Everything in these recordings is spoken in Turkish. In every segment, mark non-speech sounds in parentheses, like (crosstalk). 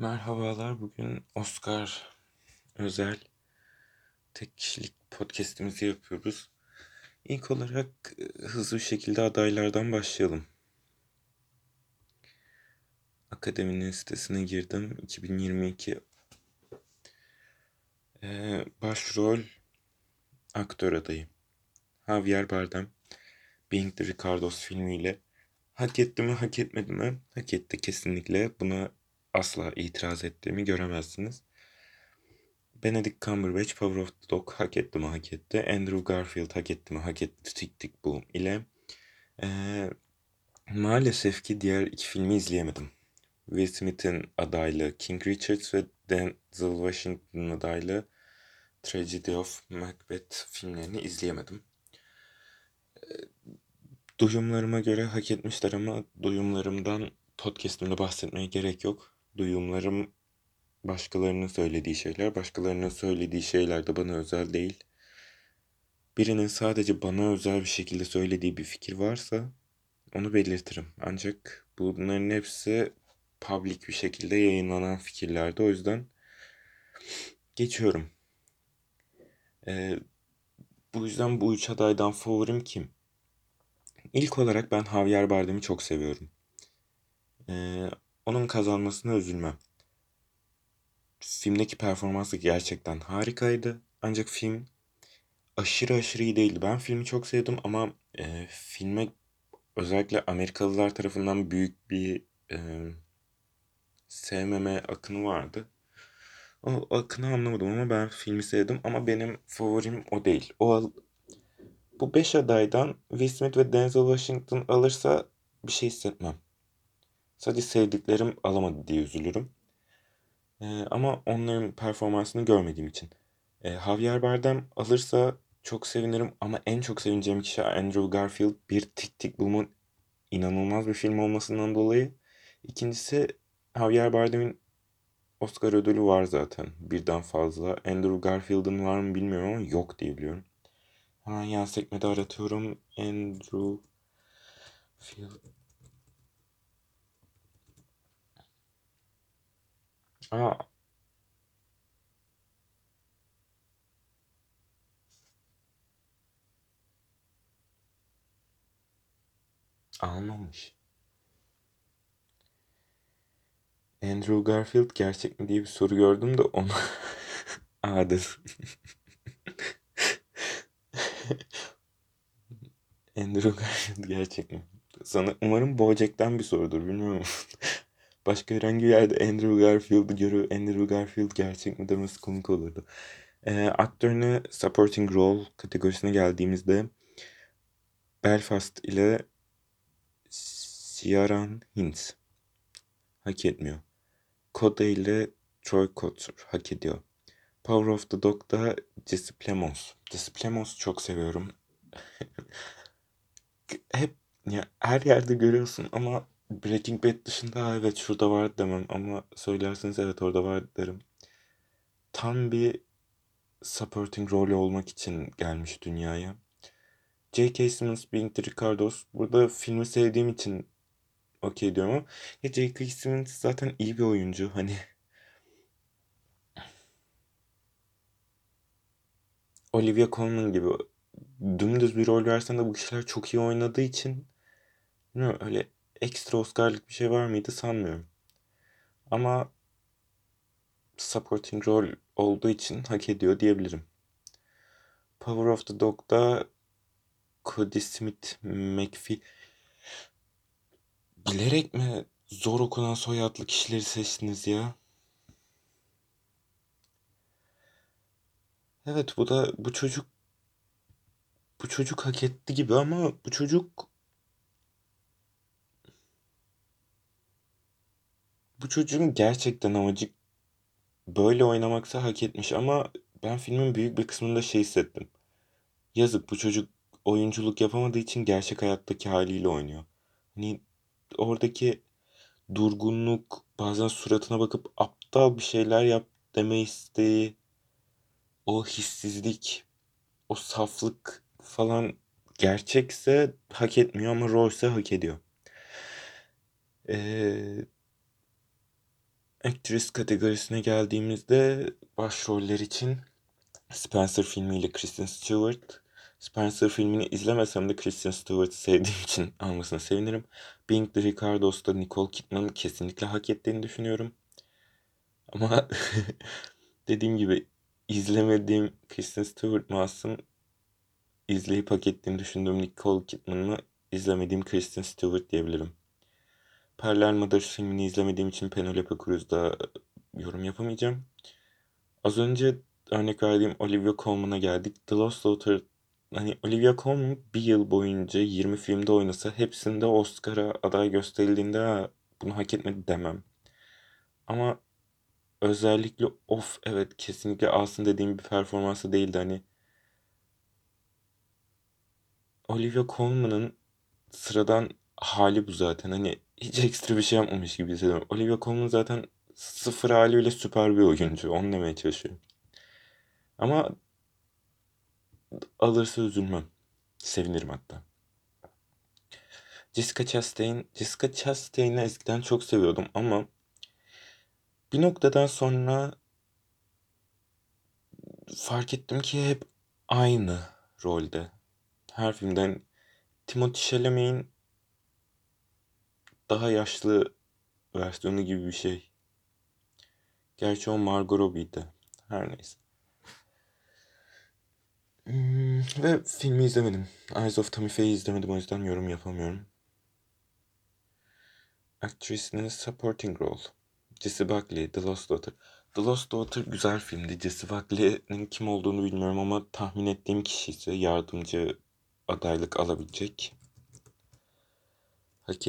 Merhabalar. Bugün Oscar özel tek kişilik podcast'imizi yapıyoruz. İlk olarak e, hızlı bir şekilde adaylardan başlayalım. Akademinin sitesine girdim. 2022 ee, başrol aktör adayı. Javier Bardem. Being the Ricardos filmiyle hak etti mi hak etmedi mi? Hak etti kesinlikle. Buna asla itiraz ettiğimi göremezsiniz. Benedict Cumberbatch Power of the Dog hak etti mi hak etti. Andrew Garfield hak etti mi hak etti. Tick Tick Boom ile. Ee, maalesef ki diğer iki filmi izleyemedim. Will Smith'in adaylı King Richards ve Denzel Washington'ın adaylı Tragedy of Macbeth filmlerini izleyemedim. Duyumlarıma göre hak etmişler ama duyumlarımdan podcast'imde bahsetmeye gerek yok. Duyumlarım başkalarının söylediği şeyler, başkalarının söylediği şeyler de bana özel değil. Birinin sadece bana özel bir şekilde söylediği bir fikir varsa onu belirtirim. Ancak bunların hepsi public bir şekilde yayınlanan fikirlerdi. O yüzden geçiyorum. Ee, bu yüzden bu üç adaydan favorim kim? İlk olarak ben Javier Bardem'i çok seviyorum. Ee, onun kazanmasına üzülmem. Filmdeki performansı gerçekten harikaydı. Ancak film aşırı aşırı iyi değildi. Ben filmi çok sevdim ama e, filme özellikle Amerikalılar tarafından büyük bir e, sevmeme akını vardı. O akını anlamadım ama ben filmi sevdim ama benim favorim o değil. O bu beş adaydan Will Smith ve Denzel Washington alırsa bir şey hissetmem. Sadece sevdiklerim alamadı diye üzülürüm. Ee, ama onların performansını görmediğim için. Ee, Javier Bardem alırsa çok sevinirim ama en çok sevineceğim kişi Andrew Garfield. Bir Tik Tik Boom'un inanılmaz bir film olmasından dolayı. İkincisi Javier Bardem'in Oscar ödülü var zaten. Birden fazla. Andrew Garfield'ın var mı bilmiyorum ama yok diye biliyorum. Hemen yan sekmede aratıyorum. Andrew Field. Aa. Almamış. Andrew Garfield gerçek mi diye bir soru gördüm de onu (laughs) A'dır. Andrew Garfield gerçek mi? Sana umarım Bojack'ten bir sorudur bilmiyorum. Başka herhangi bir yerde Andrew Garfield'ı görüp Andrew Garfield gerçek mi demesi komik olurdu. E, aktörüne supporting role kategorisine geldiğimizde Belfast ile Ciaran Hinds hak etmiyor. Coda ile Troy Kotsur hak ediyor. Power of the Dog'da Jesse Plemons. Jesse Plemons çok seviyorum. (laughs) Hep ya her yerde görüyorsun ama Breaking Bad dışında evet şurada var demem ama söylerseniz evet orada var derim. Tam bir supporting role olmak için gelmiş dünyaya. J.K. Simmons being the Ricardos. Burada filmi sevdiğim için okey diyorum ama ya J.K. Simmons zaten iyi bir oyuncu. Hani Olivia Colman gibi dümdüz bir rol versen de bu kişiler çok iyi oynadığı için bilmiyorum öyle ekstra Oscar'lık bir şey var mıydı sanmıyorum. Ama supporting rol olduğu için hak ediyor diyebilirim. Power of the Dog'da Cody Smith McPhee bilerek mi zor okunan soyadlı kişileri seçtiniz ya? Evet bu da bu çocuk bu çocuk hak etti gibi ama bu çocuk bu çocuğun gerçekten amacı böyle oynamaksa hak etmiş ama ben filmin büyük bir kısmında şey hissettim. Yazık bu çocuk oyunculuk yapamadığı için gerçek hayattaki haliyle oynuyor. Hani oradaki durgunluk, bazen suratına bakıp aptal bir şeyler yap deme isteği, o hissizlik, o saflık falan gerçekse hak etmiyor ama rolse hak ediyor. Ee, Actress kategorisine geldiğimizde başroller için Spencer filmiyle Kristen Stewart. Spencer filmini izlemesem de Kristen Stewart'ı sevdiğim için almasına sevinirim. Being the Ricardos'ta Nicole Kidman'ın kesinlikle hak ettiğini düşünüyorum. Ama (laughs) dediğim gibi izlemediğim Kristen Stewart mı alsın, izleyip hak ettiğini düşündüğüm Nicole Kidman mı izlemediğim Kristen Stewart diyebilirim. Parallel Mothers filmini izlemediğim için Penelope Cruz'da yorum yapamayacağım. Az önce örnek verdiğim Olivia Colman'a geldik. The Lost Daughter hani Olivia Colman bir yıl boyunca 20 filmde oynasa hepsinde Oscar'a aday gösterildiğinde bunu hak etmedi demem. Ama özellikle of evet kesinlikle alsın dediğim bir performansı değildi hani. Olivia Colman'ın sıradan hali bu zaten. Hani hiç ekstra bir şey yapmamış gibi hissediyorum. Olivia Colman zaten sıfır haliyle süper bir oyuncu. Onu demeye çalışıyorum. Ama alırsa üzülmem. Sevinirim hatta. Jessica Chastain, Jessica Chastain'i eskiden çok seviyordum ama bir noktadan sonra fark ettim ki hep aynı rolde. Her filmden Timothée Chalamet'in daha yaşlı versiyonu gibi bir şey. Gerçi o Margot Robbie'di. Her neyse. Hmm, ve filmi izlemedim. Eyes of Tammy Faye'i izlemedim o yüzden yorum yapamıyorum. Actress'in supporting role. Jessie Buckley, The Lost Daughter. The Lost Daughter güzel filmdi. Jessie Buckley'nin kim olduğunu bilmiyorum ama tahmin ettiğim kişi ise yardımcı adaylık alabilecek. Hak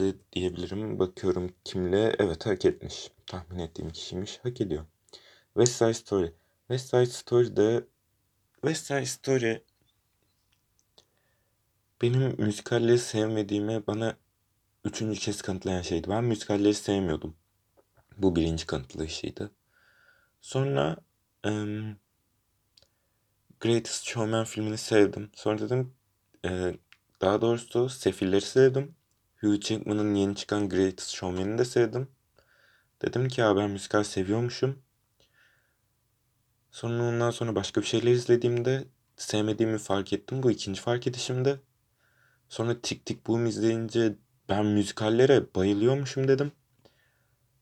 etti diyebilirim. Bakıyorum kimle. Evet hak etmiş. Tahmin ettiğim kişiymiş. Hak ediyor. West Side Story. West Side Story'de West Side Story benim müzikalleri sevmediğime bana üçüncü kez kanıtlayan şeydi. Ben müzikalleri sevmiyordum. Bu birinci kanıtlayışıydı. Sonra um, Greatest Showman filmini sevdim. Sonra dedim e, daha doğrusu Sefilleri sevdim. Hugh Jackman'ın yeni çıkan Greatest Showman'ini de sevdim. Dedim ki ya ben müzikal seviyormuşum. Sonra ondan sonra başka bir şeyler izlediğimde sevmediğimi fark ettim. Bu ikinci fark edişimde. Sonra Tik Tik Boom izleyince ben müzikallere bayılıyormuşum dedim.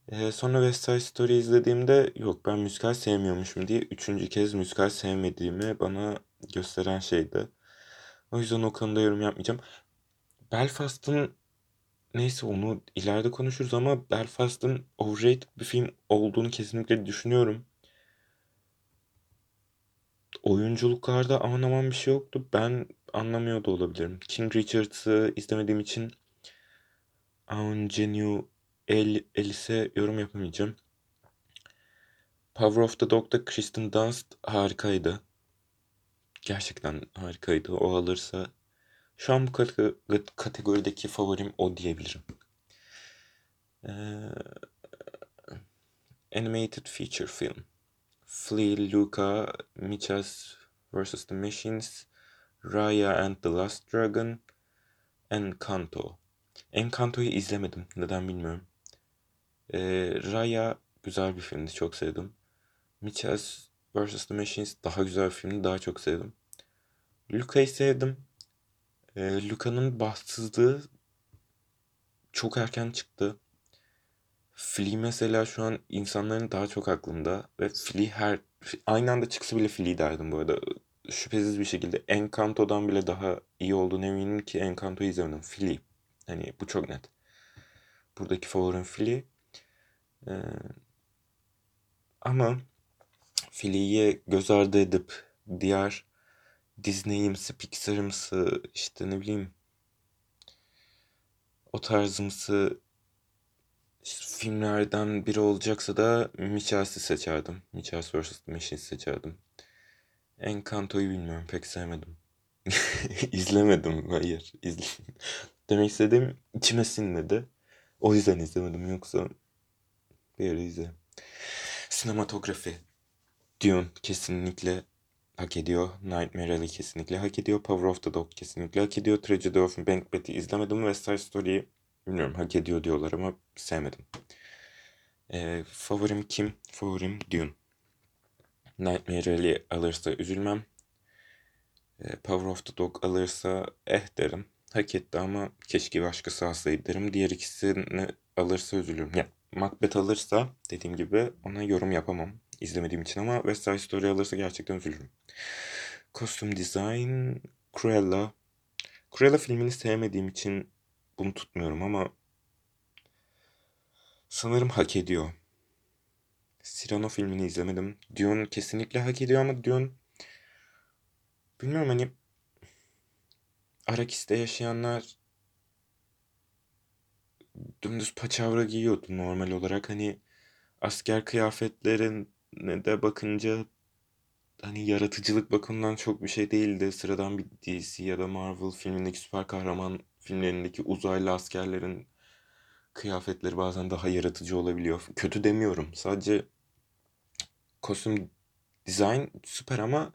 Ee, sonra West Side Story izlediğimde yok ben müzikal sevmiyormuşum diye üçüncü kez müzikal sevmediğimi bana gösteren şeydi. O yüzden o konuda yorum yapmayacağım. Belfast'ın neyse onu ileride konuşuruz ama Belfast'ın overrated bir film olduğunu kesinlikle düşünüyorum. Oyunculuklarda aman aman bir şey yoktu. Ben anlamıyor da olabilirim. King Richards'ı izlemediğim için Aungenue El, Elise yorum yapamayacağım. Power of the Dog'da Kristen Dunst harikaydı. Gerçekten harikaydı. O alırsa şu an bu kategorideki favorim o diyebilirim. Ee, animated feature film. Flea, Luca, Michas vs. The Machines, Raya and the Last Dragon, Encanto. Encanto'yu izlemedim. Neden bilmiyorum. Ee, Raya güzel bir filmdi. Çok sevdim. Michas vs. The Machines daha güzel bir filmdi. Daha çok sevdim. Luca'yı sevdim. Ee, Luca'nın bahtsızlığı çok erken çıktı. Flea mesela şu an insanların daha çok aklında ve Flea her aynı anda çıksa bile Flea derdim bu arada. Şüphesiz bir şekilde Encanto'dan bile daha iyi olduğunu eminim ki Encanto'yu izlemedim. Flea. Hani bu çok net. Buradaki favorim Flea. Ee, ama Flea'yi göz ardı edip diğer Disney'imsi, Pixar'ımsı işte ne bileyim o tarzımsı filmlerden biri olacaksa da Michas'ı seçerdim. Michas vs. The Machines seçerdim. Encanto'yu bilmiyorum. Pek sevmedim. (laughs) İzlemedim. Hayır. İzle... (laughs) Demek istediğim içime sinmedi. O yüzden izlemedim. Yoksa bir yere izle. Sinematografi. Dune kesinlikle hak ediyor. Nightmare Alley kesinlikle hak ediyor. Power of the Dog kesinlikle hak ediyor. Tragedy of Macbeth'i izlemedim. West Side Story'yi bilmiyorum hak ediyor diyorlar ama sevmedim. Ee, favorim kim? Favorim Dune. Nightmare Alley alırsa üzülmem. Ee, Power of the Dog alırsa eh derim. Hak etti ama keşke başkası alsaydı derim. Diğer ikisini alırsa üzülürüm. Ya Macbeth alırsa dediğim gibi ona yorum yapamam izlemediğim için ama West Side Story alırsa gerçekten üzülürüm. Kostüm design Cruella. Cruella filmini sevmediğim için bunu tutmuyorum ama sanırım hak ediyor. Cyrano filmini izlemedim. Dune kesinlikle hak ediyor ama Dune bilmiyorum hani Arakis'te yaşayanlar dümdüz paçavra giyiyordu normal olarak. Hani asker kıyafetlerine de bakınca hani yaratıcılık bakımından çok bir şey değildi. Sıradan bir DC ya da Marvel filmindeki süper kahraman filmlerindeki uzaylı askerlerin kıyafetleri bazen daha yaratıcı olabiliyor. Kötü demiyorum. Sadece kostüm dizayn süper ama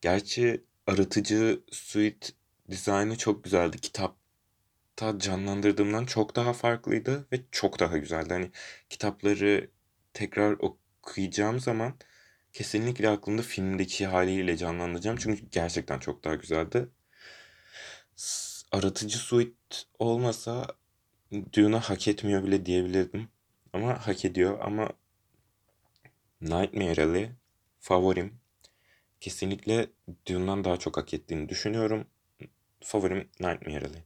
gerçi aratıcı suite dizaynı çok güzeldi. Kitapta canlandırdığımdan çok daha farklıydı ve çok daha güzeldi. Hani kitapları tekrar okuyacağım zaman kesinlikle aklımda filmdeki haliyle canlandıracağım. Çünkü gerçekten çok daha güzeldi. Aratıcı suite olmasa Dune'a hak etmiyor bile diyebilirdim. Ama hak ediyor ama Nightmare Alley favorim. Kesinlikle Dune'dan daha çok hak ettiğini düşünüyorum. Favorim Nightmare Alley.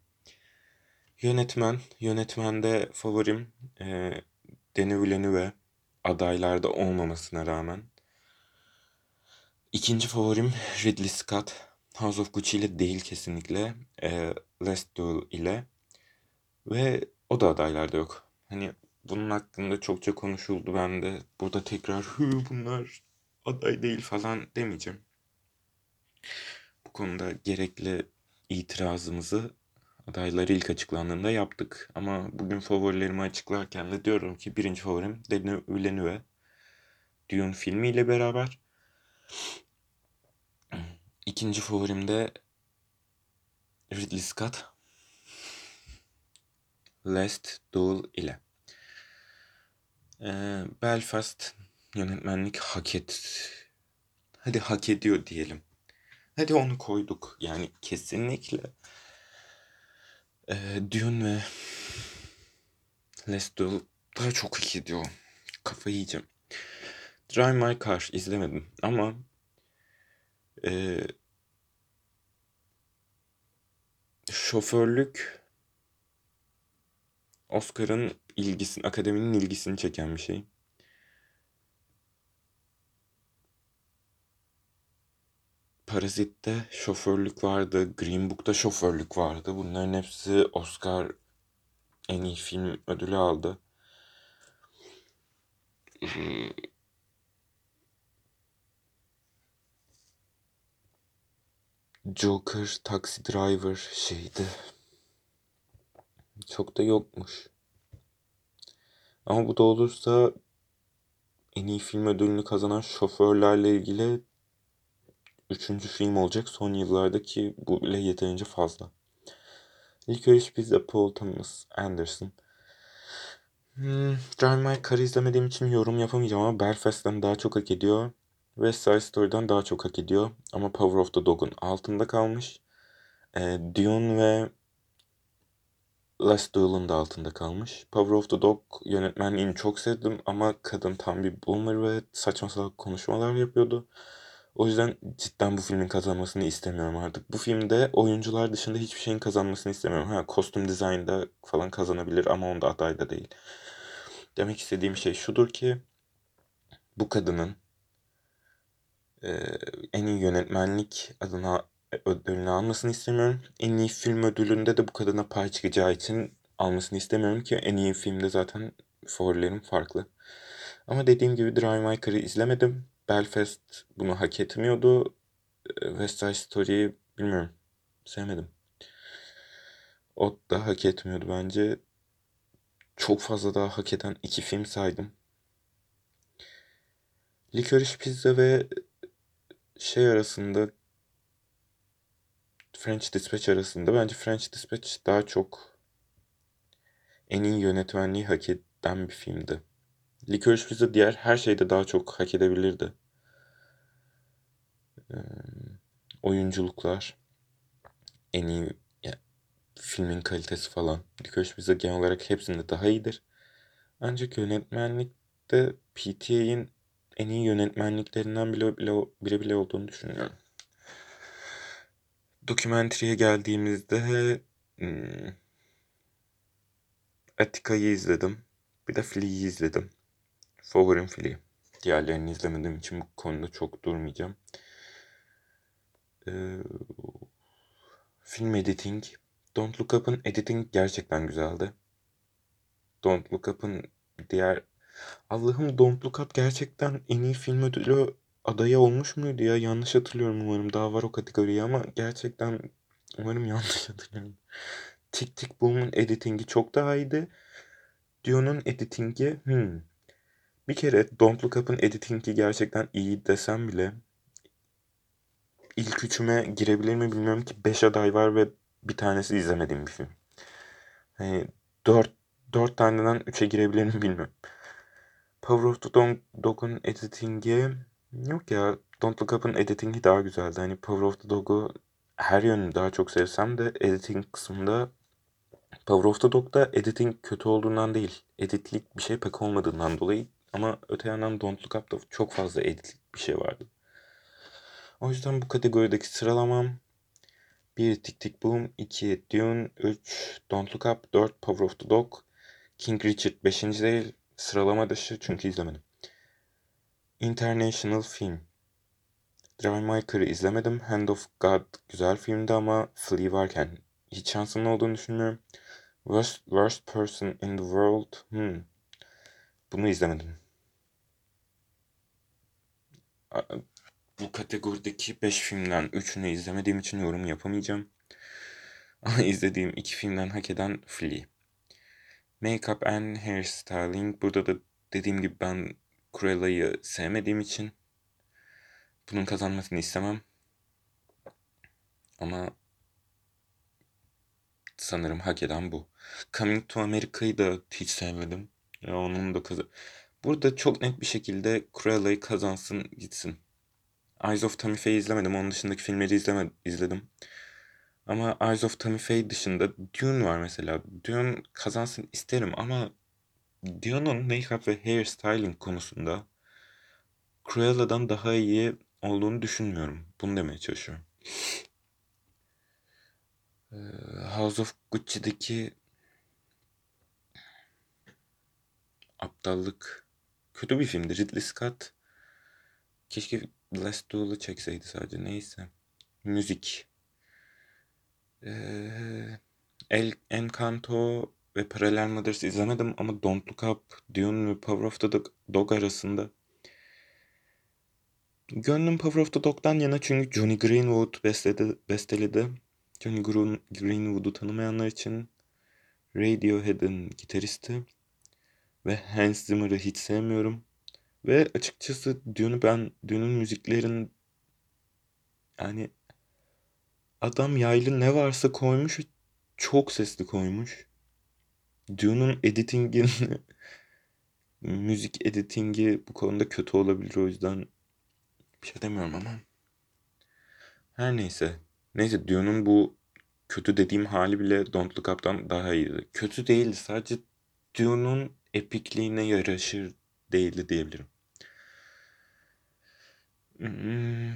Yönetmen. Yönetmende favorim e, Denis Villeneuve adaylarda olmamasına rağmen. İkinci favorim Ridley Scott. House of Gucci ile değil kesinlikle. E, Last Duel ile. Ve o da adaylarda yok. Hani bunun hakkında çokça konuşuldu. Ben de burada tekrar Hı, bunlar aday değil falan demeyeceğim. Bu konuda gerekli itirazımızı adayları ilk açıklandığında yaptık. Ama bugün favorilerimi açıklarken de diyorum ki birinci favorim Villeneuve. Dune filmiyle beraber. İkinci favorim de Ridley Scott. Last Duel ile. Ee, Belfast yönetmenlik hak et. Hadi hak ediyor diyelim. Hadi onu koyduk. Yani kesinlikle ee, Dune ve Last Duel daha çok hak ediyor. Kafayı yiyeceğim. Drive My Car izlemedim ama e, şoförlük Oscar'ın ilgisini, akademinin ilgisini çeken bir şey. Parazit'te şoförlük vardı, Green Book'ta şoförlük vardı. Bunların hepsi Oscar en iyi film ödülü aldı. Joker, Taxi Driver şeydi. Çok da yokmuş. Ama bu da olursa en iyi film ödülünü kazanan şoförlerle ilgili üçüncü film olacak son yıllardaki bu bile yeterince fazla. Licorice Pizza Paul Thomas Anderson. Hmm, Drive My Car'ı izlemediğim için yorum yapamayacağım ama Belfast'tan daha çok hak ediyor. West Side Story'dan daha çok hak ediyor. Ama Power of the Dog'un altında kalmış. E, Dune ve Last Duel'ın da altında kalmış. Power of the Dog yönetmenliğini çok sevdim ama kadın tam bir boomer ve saçma salak konuşmalar yapıyordu. O yüzden cidden bu filmin kazanmasını istemiyorum artık. Bu filmde oyuncular dışında hiçbir şeyin kazanmasını istemiyorum. Ha kostüm dizaynda falan kazanabilir ama onda aday da değil. Demek istediğim şey şudur ki bu kadının e, en iyi yönetmenlik adına ödülünü almasını istemiyorum. En iyi film ödülünde de bu kadına pay çıkacağı için almasını istemiyorum ki en iyi filmde zaten favorilerim farklı. Ama dediğim gibi Drive My Car'ı izlemedim. Belfast bunu hak etmiyordu. Ee, West Side Story'yi bilmiyorum. Sevmedim. O da hak etmiyordu bence. Çok fazla daha hak eden iki film saydım. Licorice Pizza ve şey arasında French Dispatch arasında bence French Dispatch daha çok en iyi yönetmenliği hak eden bir filmdi. Licorice Pizza diğer her şeyde daha çok hak edebilirdi. Ee, oyunculuklar, en iyi ya, filmin kalitesi falan. Licorice Pizza genel olarak hepsinde daha iyidir. Ancak yönetmenlikte PTA'in en iyi yönetmenliklerinden bile, bile, biri bile olduğunu düşünüyorum. Dokümenteriye geldiğimizde hmm, izledim. Bir de Flea'yı izledim. Favorim Flea. Diğerlerini izlemediğim için bu konuda çok durmayacağım. Ee, film editing. Don't Look Up'ın editing gerçekten güzeldi. Don't Look Up'ın diğer... Allah'ım Don't Look Up gerçekten en iyi film ödülü adayı olmuş muydu ya? Yanlış hatırlıyorum umarım. Daha var o kategoriye ama gerçekten umarım yanlış (laughs) hatırlıyorum. Tick Tick Boom'un editingi çok daha iyiydi. Dune'un editingi hmm. Bir kere Don't Look Up'ın editingi gerçekten iyi desem bile ilk üçüme girebilir mi bilmiyorum ki 5 aday var ve bir tanesi izlemediğim bir film. Hani 4 4 taneden 3'e girebilir mi bilmiyorum. Power of the Dog, Dog'un editingi yok ya. Don't Look Up'ın editingi daha güzeldi. Hani Power of the Dog'u her yönünü daha çok sevsem de editing kısmında Power of the Dog'da editing kötü olduğundan değil. Editlik bir şey pek olmadığından dolayı ama öte yandan Don't Look Up'ta çok fazla editlik bir şey vardı. O yüzden bu kategorideki sıralamam 1 Tick Tick Boom, 2 Dune, 3 Don't Look Up, 4 Power of the Dog, King Richard 5. değil, sıralama dışı çünkü izlemedim. International Film. Drive My Car'ı izlemedim. Hand of God güzel filmdi ama Flea varken hiç şansımın olduğunu düşünmüyorum. Worst, worst Person in the World. Hmm. Bunu izlemedim. Bu kategorideki 5 filmden 3'ünü izlemediğim için yorum yapamayacağım. (laughs) Ama izlediğim 2 filmden hak eden Flea. Makeup and Hairstyling. Burada da dediğim gibi ben Cruella'yı sevmediğim için bunun kazanmasını istemem. Ama sanırım hak eden bu. Coming to America'yı da hiç sevmedim. Ya onun da kazan... Burada çok net bir şekilde Cruella'yı kazansın gitsin. Eyes of Tammy Faye'i izlemedim. Onun dışındaki filmleri izleme, izledim. Ama Eyes of Tammy Faye dışında Dune var mesela. Dune kazansın isterim ama Dune'un make-up ve hairstyling konusunda Cruella'dan daha iyi olduğunu düşünmüyorum. Bunu demeye çalışıyorum. Ee, House of Gucci'deki aptallık kötü bir filmdi. Ridley Scott keşke Last Duel'ı çekseydi sadece. Neyse. Müzik. Ee, El Encanto ve Parallel Mothers izlemedim ama Don't Look Up, Dune ve Power of the Dog arasında Gönlüm Power of the Dog'dan yana çünkü Johnny Greenwood besledi, besteledi. Johnny Greenwood'u tanımayanlar için Radiohead'in gitaristi ve Hans Zimmer'ı hiç sevmiyorum. Ve açıkçası Dune'u ben Dune'un müziklerin yani adam yaylı ne varsa koymuş çok sesli koymuş. Dune'un editingini (laughs) müzik editingi bu konuda kötü olabilir o yüzden bir şey demiyorum ama. Her neyse. Neyse Dune'un bu kötü dediğim hali bile Don't Look Up'tan daha iyiydi. Kötü değildi. Sadece Dune'un epikliğine yaraşır değildi diyebilirim. Hmm.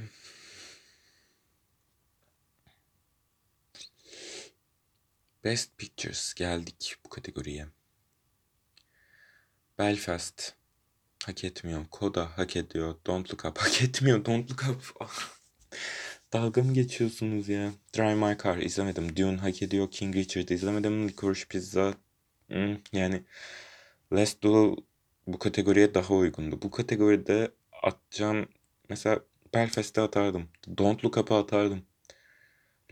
Best Pictures geldik bu kategoriye. Belfast hak etmiyor. Koda hak ediyor. Don't Look Up hak etmiyor. Don't Look Up. (laughs) Dalga mı geçiyorsunuz ya? Drive My Car izlemedim. Dune hak ediyor. King Richard izlemedim. Licorice Pizza hmm, yani Last Duel bu kategoriye daha uygundu. Bu kategoride atacağım mesela Belfast'e atardım. Don't Look Up'a atardım.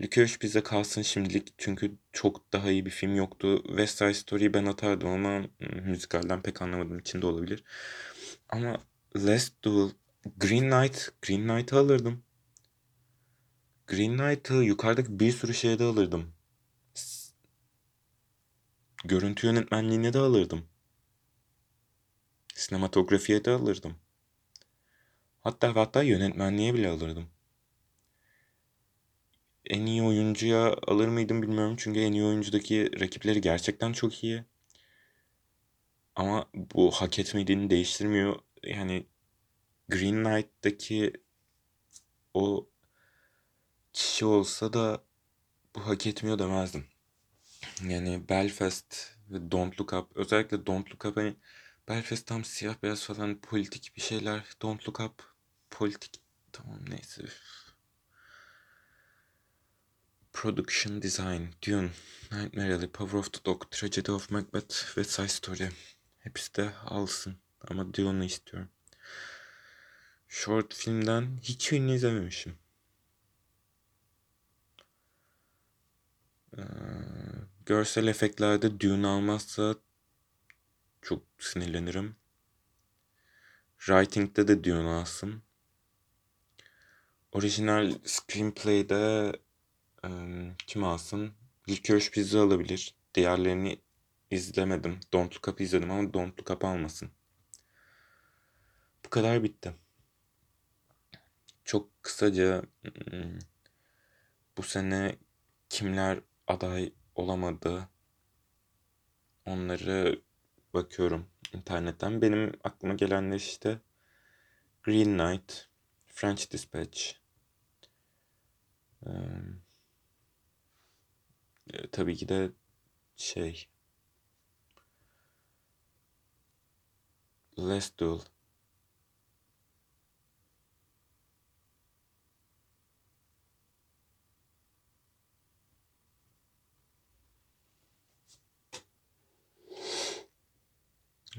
Licorice Pizza kalsın şimdilik çünkü çok daha iyi bir film yoktu. West Side Story'yi ben atardım ama müzikalden pek anlamadığım için de olabilir. Ama Last Duel, Green Knight, Green Knight'ı alırdım. Green Knight'ı yukarıdaki bir sürü şeyde alırdım. Görüntü yönetmenliğine de alırdım. Sinematografiye de alırdım. Hatta hatta yönetmenliğe bile alırdım. En iyi oyuncuya alır mıydım bilmiyorum çünkü en iyi oyuncudaki rakipleri gerçekten çok iyi. Ama bu hak etmediğini değiştirmiyor. Yani Green Knight'taki o kişi olsa da bu hak etmiyor demezdim. Yani Belfast ve Don't Look Up özellikle Don't Look Up hani Belfast tam siyah beyaz falan politik bir şeyler. Don't Look Up politik tamam neyse. Production Design, Dune, Nightmare Alley, Power of the Dog, Tragedy of Macbeth, West Side Story. Hepsi de alsın. Ama Dune'u istiyorum. Short filmden hiç ünlü izlememişim. Ee, görsel efektlerde Dune almazsa çok sinirlenirim. Writing'de de Dune alsın. Orijinal screenplay'de um, kim alsın? Licorice Pizza alabilir. Diğerlerini izlemedim. Don't Look Up izledim ama Don't Look Up almasın. Bu kadar bitti. Çok kısaca bu sene kimler aday olamadı onları bakıyorum internetten. Benim aklıma gelenler işte Green Knight, French Dispatch, ee, tabii ki de şey Last Duel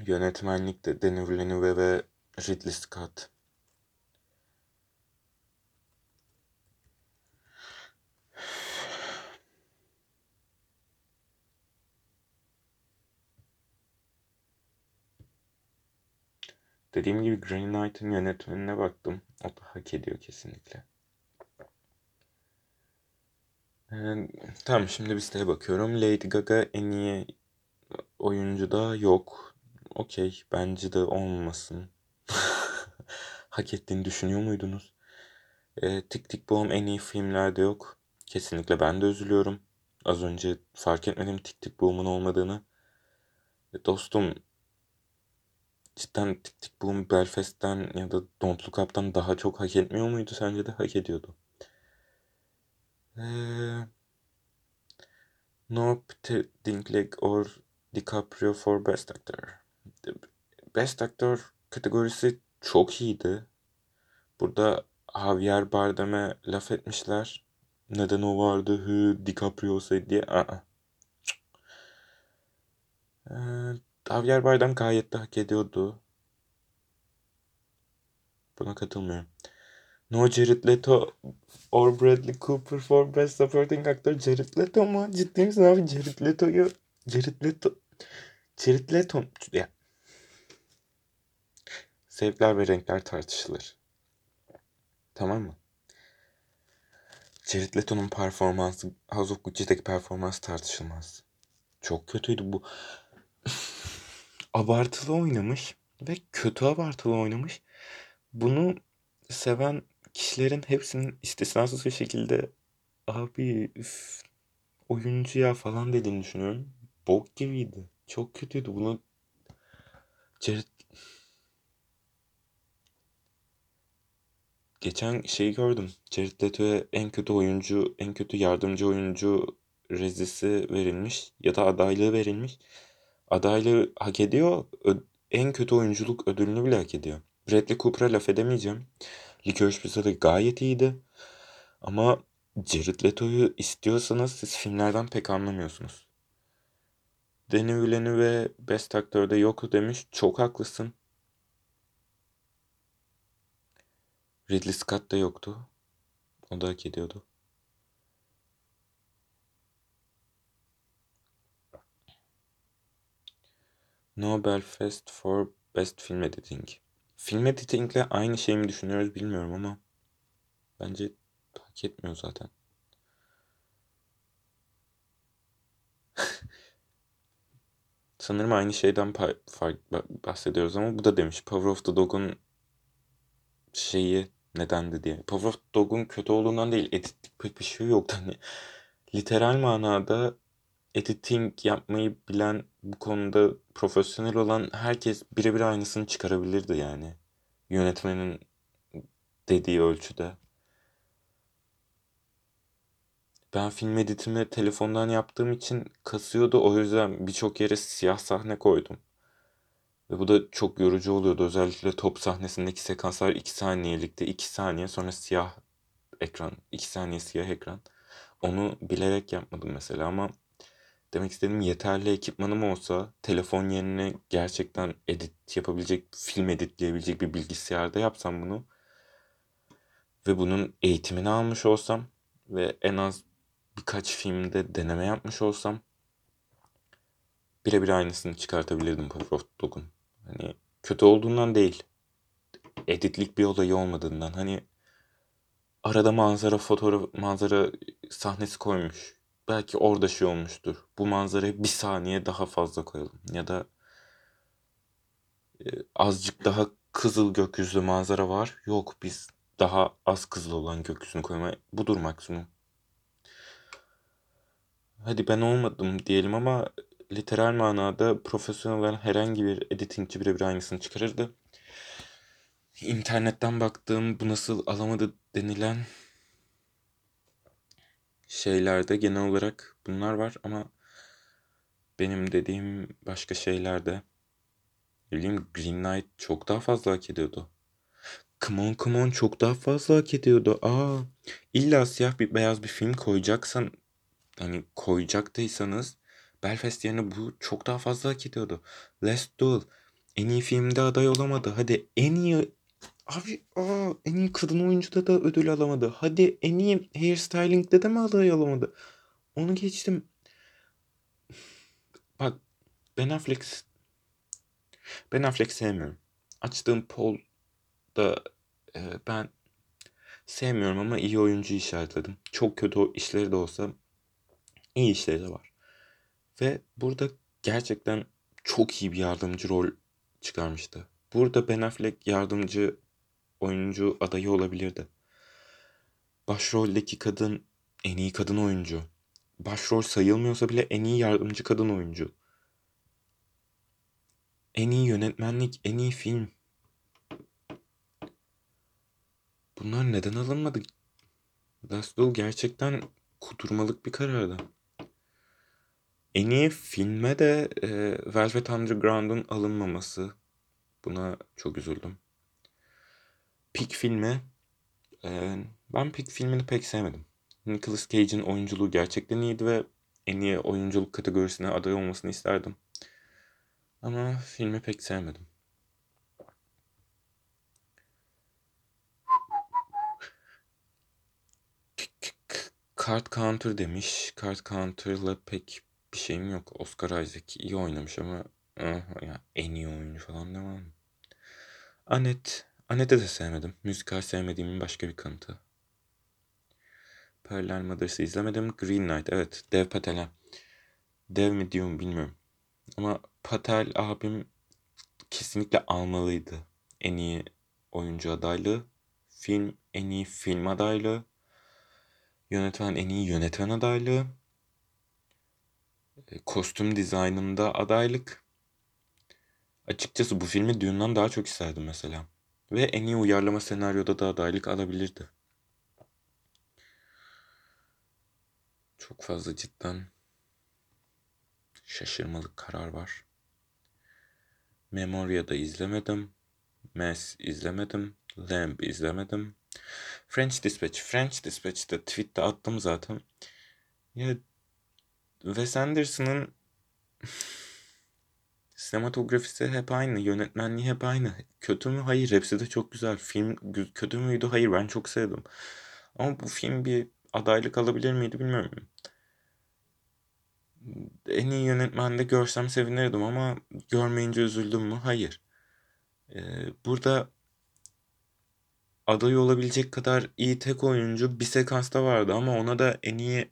Yönetmenlikte Denis Villeneuve ve Ridley Scott. Dediğim gibi Green Knight'ın yönetmenine baktım. O da hak ediyor kesinlikle. Ee, tamam şimdi bir siteye bakıyorum. Lady Gaga en iyi oyuncu da yok. Okey bence de olmasın. (laughs) hak ettiğini düşünüyor muydunuz? Ee, Tik Tik Boom en iyi filmlerde yok. Kesinlikle ben de üzülüyorum. Az önce fark etmedim Tik Tik Boom'un olmadığını. E, dostum cidden Tik Tik Boom Belfast'ten ya da Don't Look Up'tan daha çok hak etmiyor muydu? Sence de hak ediyordu. Ee, Nope, Dinklage or DiCaprio for Best Actor. Best Actor kategorisi çok iyiydi. Burada Javier Bardem'e laf etmişler. Neden o vardı? Hı, DiCaprio olsaydı diye. Aa. Ee, Javier Bardem gayet de hak ediyordu. Buna katılmıyorum. No Jared Leto or Bradley Cooper for Best Supporting Actor. Jared Leto mu? Ciddi misin abi? Jared Leto'yu... Jared Leto... Jared Leto... Ya. Zevkler ve renkler tartışılır. Tamam mı? Jared Leto'nun performansı, House of Gucci'deki performans tartışılmaz. Çok kötüydü bu. (laughs) abartılı oynamış ve kötü abartılı oynamış. Bunu seven kişilerin hepsinin istisnasız bir şekilde abi üf, oyuncu ya falan dediğini düşünüyorum. Bok gibiydi. Çok kötüydü. Bunu Jared geçen şeyi gördüm. Jared Leto'ya en kötü oyuncu, en kötü yardımcı oyuncu rezisi verilmiş ya da adaylığı verilmiş. Adaylığı hak ediyor. Ö- en kötü oyunculuk ödülünü bile hak ediyor. Bradley Cooper'a laf edemeyeceğim. Licorice Pizza'da gayet iyiydi. Ama Jared Leto'yu istiyorsanız siz filmlerden pek anlamıyorsunuz. Denis Villeneuve Best Actor'da yok demiş. Çok haklısın. Ridley Scott da yoktu. O da hak ediyordu. Nobel Fest for Best Film Editing. Film editingle aynı şey mi düşünüyoruz bilmiyorum ama bence hak etmiyor zaten. (laughs) Sanırım aynı şeyden bahsediyoruz ama bu da demiş. Power of the Dog'un şeyi nedendi diye. Power of Dog'un kötü olduğundan değil. Editlik pek bir şey yoktu. Hani literal manada editing yapmayı bilen bu konuda profesyonel olan herkes birebir aynısını çıkarabilirdi yani. Yönetmenin dediği ölçüde. Ben film editimi telefondan yaptığım için kasıyordu. O yüzden birçok yere siyah sahne koydum. Ve bu da çok yorucu oluyordu. Özellikle top sahnesindeki sekanslar 2 saniyelikti. 2 saniye sonra siyah ekran. 2 saniye siyah ekran. Onu bilerek yapmadım mesela ama demek istediğim yeterli ekipmanım olsa telefon yerine gerçekten edit yapabilecek, film editleyebilecek bir bilgisayarda yapsam bunu ve bunun eğitimini almış olsam ve en az birkaç filmde deneme yapmış olsam birebir aynısını çıkartabilirdim of Dog'un. Hani kötü olduğundan değil. Editlik bir olayı olmadığından. Hani arada manzara fotoğraf manzara sahnesi koymuş. Belki orada şey olmuştur. Bu manzarayı bir saniye daha fazla koyalım. Ya da e, azıcık daha kızıl gökyüzlü manzara var. Yok biz daha az kızıl olan gökyüzünü koymaya budur maksimum. Hadi ben olmadım diyelim ama literal manada profesyonel herhangi bir editingçi birebir aynısını çıkarırdı. İnternetten baktığım bu nasıl alamadı denilen şeylerde genel olarak bunlar var ama benim dediğim başka şeylerde bileyim Green Knight çok daha fazla hak ediyordu. Come on come on çok daha fazla hak ediyordu. Aa illa siyah bir beyaz bir film koyacaksan hani koyacaktıysanız Belfast yerine bu çok daha fazla hak ediyordu. Last Duel en iyi filmde aday olamadı. Hadi en iyi abi aa, en iyi kadın oyuncuda da ödül alamadı. Hadi en iyi hairstyling'de de mi aday alamadı? Onu geçtim. Bak Ben Affleck Ben Affleck sevmiyorum. Açtığım poll'da e, ben sevmiyorum ama iyi oyuncu işaretledim. Çok kötü işleri de olsa iyi işleri de var. Ve burada gerçekten çok iyi bir yardımcı rol çıkarmıştı. Burada Ben Affleck yardımcı oyuncu adayı olabilirdi. Başroldeki kadın en iyi kadın oyuncu. Başrol sayılmıyorsa bile en iyi yardımcı kadın oyuncu. En iyi yönetmenlik, en iyi film. Bunlar neden alınmadı? Last Duel gerçekten kudurmalık bir karardı. En iyi filme de e, Velvet Underground'un alınmaması. Buna çok üzüldüm. Peak filmi e, ben Peak filmini pek sevmedim. Nicolas Cage'in oyunculuğu gerçekten iyiydi ve en iyi oyunculuk kategorisine aday olmasını isterdim. Ama filmi pek sevmedim. Card Counter demiş. Card Counter'la pek bir şeyim yok. Oscar Isaac iyi oynamış ama ah, ya, en iyi oyuncu falan demem. Annette. Annette'i de sevmedim. Müzikal sevmediğimin başka bir kanıtı. Pearl Mothers'ı izlemedim. Green Knight. Evet. Dev Patel'e. Dev mi diyorum bilmiyorum. Ama Patel abim kesinlikle almalıydı. En iyi oyuncu adaylığı. Film en iyi film adaylığı. Yönetmen en iyi yönetmen adaylığı. E, kostüm dizaynında adaylık. Açıkçası bu filmi Dune'dan daha çok isterdim mesela. Ve en iyi uyarlama senaryoda da adaylık alabilirdi. Çok fazla cidden şaşırmalık karar var. Memoria'da izlemedim. Mass izlemedim. Lamb izlemedim. French Dispatch. French Dispatch'te tweet'te attım zaten. Ya Wes Anderson'ın sinematografisi hep aynı. Yönetmenliği hep aynı. Kötü mü? Hayır. Hepsi de çok güzel. Film kötü müydü? Hayır. Ben çok sevdim. Ama bu film bir adaylık alabilir miydi bilmiyorum. En iyi yönetmende görsem sevinirdim ama görmeyince üzüldüm mü? Hayır. Ee, burada aday olabilecek kadar iyi tek oyuncu bir sekansta vardı ama ona da en iyi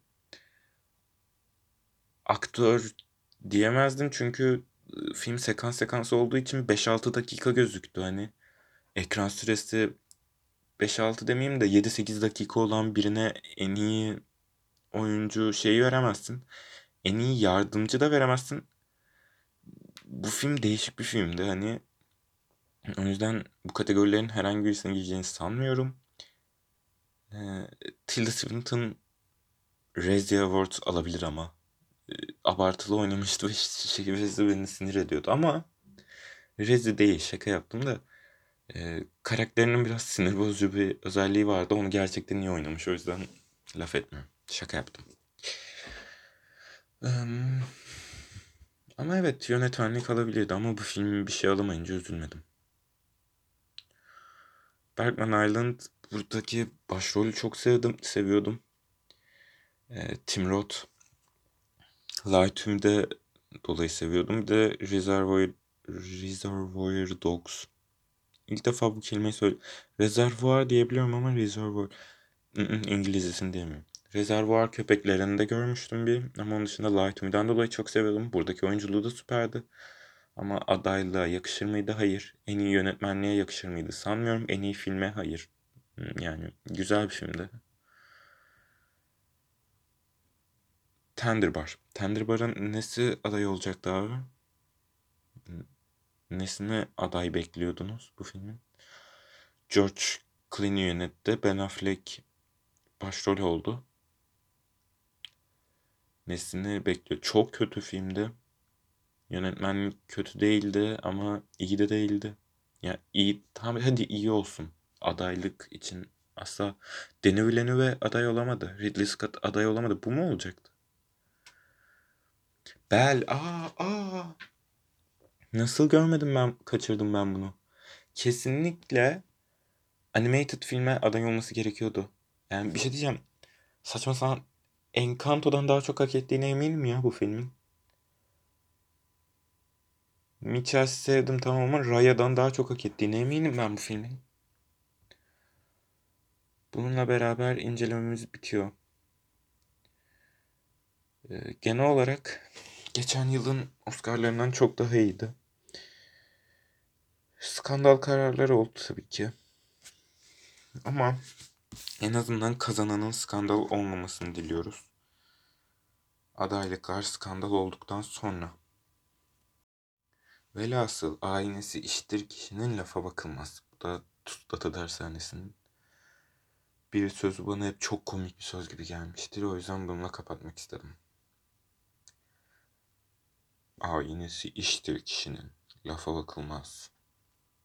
aktör diyemezdim çünkü film sekans sekans olduğu için 5-6 dakika gözüktü hani. Ekran süresi 5-6 demeyeyim de 7-8 dakika olan birine en iyi oyuncu şeyi veremezsin. En iyi yardımcı da veremezsin. Bu film değişik bir filmdi hani. O yüzden bu kategorilerin herhangi birisine gireceğini sanmıyorum. Ee, Tilda Swinton Razzie Awards alabilir ama. Abartılı oynamıştı ve Razzie beni sinir ediyordu ama Razzie değil şaka yaptım da e, karakterinin biraz sinir bozucu bir özelliği vardı. Onu gerçekten iyi oynamış o yüzden laf etmiyorum. Şaka yaptım. Ama evet yönetmenlik alabilirdi ama bu filmin bir şey alamayınca üzülmedim. Bergman Island buradaki başrolü çok sevdim, seviyordum. Ee, Tim Roth. Lighthome'de dolayı seviyordum. Bir de Reservoir, Reservoir Dogs. İlk defa bu kelimeyi söyle. Rezervuar diyebiliyorum ama Reservoir. İngilizcesini diyemiyorum. Rezervuar köpeklerinde görmüştüm bir. Ama onun dışında Lighthome'dan dolayı çok seviyordum. Buradaki oyunculuğu da süperdi. Ama adaylığa yakışır mıydı? Hayır. En iyi yönetmenliğe yakışır mıydı? Sanmıyorum. En iyi filme hayır. Yani güzel bir filmdi. Tenderbar. Tenderbar'ın nesi aday olacaktı abi? Nesine aday bekliyordunuz bu filmin? George Clooney yönetti. Ben Affleck başrol oldu. Nesini bekliyor? Çok kötü filmdi. Yönetmenlik kötü değildi ama iyi de değildi. Ya yani iyi, tamam hadi iyi olsun. Adaylık için asla Denis Villeneuve aday olamadı. Ridley Scott aday olamadı. Bu mu olacaktı? Bel, aa, aa. Nasıl görmedim ben, kaçırdım ben bunu. Kesinlikle animated filme aday olması gerekiyordu. Yani bir şey diyeceğim. Saçma sapan Encanto'dan daha çok hak ettiğine eminim ya bu filmin. Mitchell'i sevdim tamam ama Raya'dan daha çok hak ettiğine eminim ben bu filmin. Bununla beraber incelememiz bitiyor. Ee, genel olarak geçen yılın Oscar'larından çok daha iyiydi. Skandal kararları oldu tabii ki. Ama en azından kazananın skandal olmamasını diliyoruz. Adaylıklar skandal olduktan sonra. Velhasıl aynesi iştir kişinin lafa bakılmaz. Bu da Tutlatı dershanesinin bir sözü bana hep çok komik bir söz gibi gelmiştir. O yüzden bununla kapatmak istedim. Aynesi iştir kişinin. Lafa bakılmaz.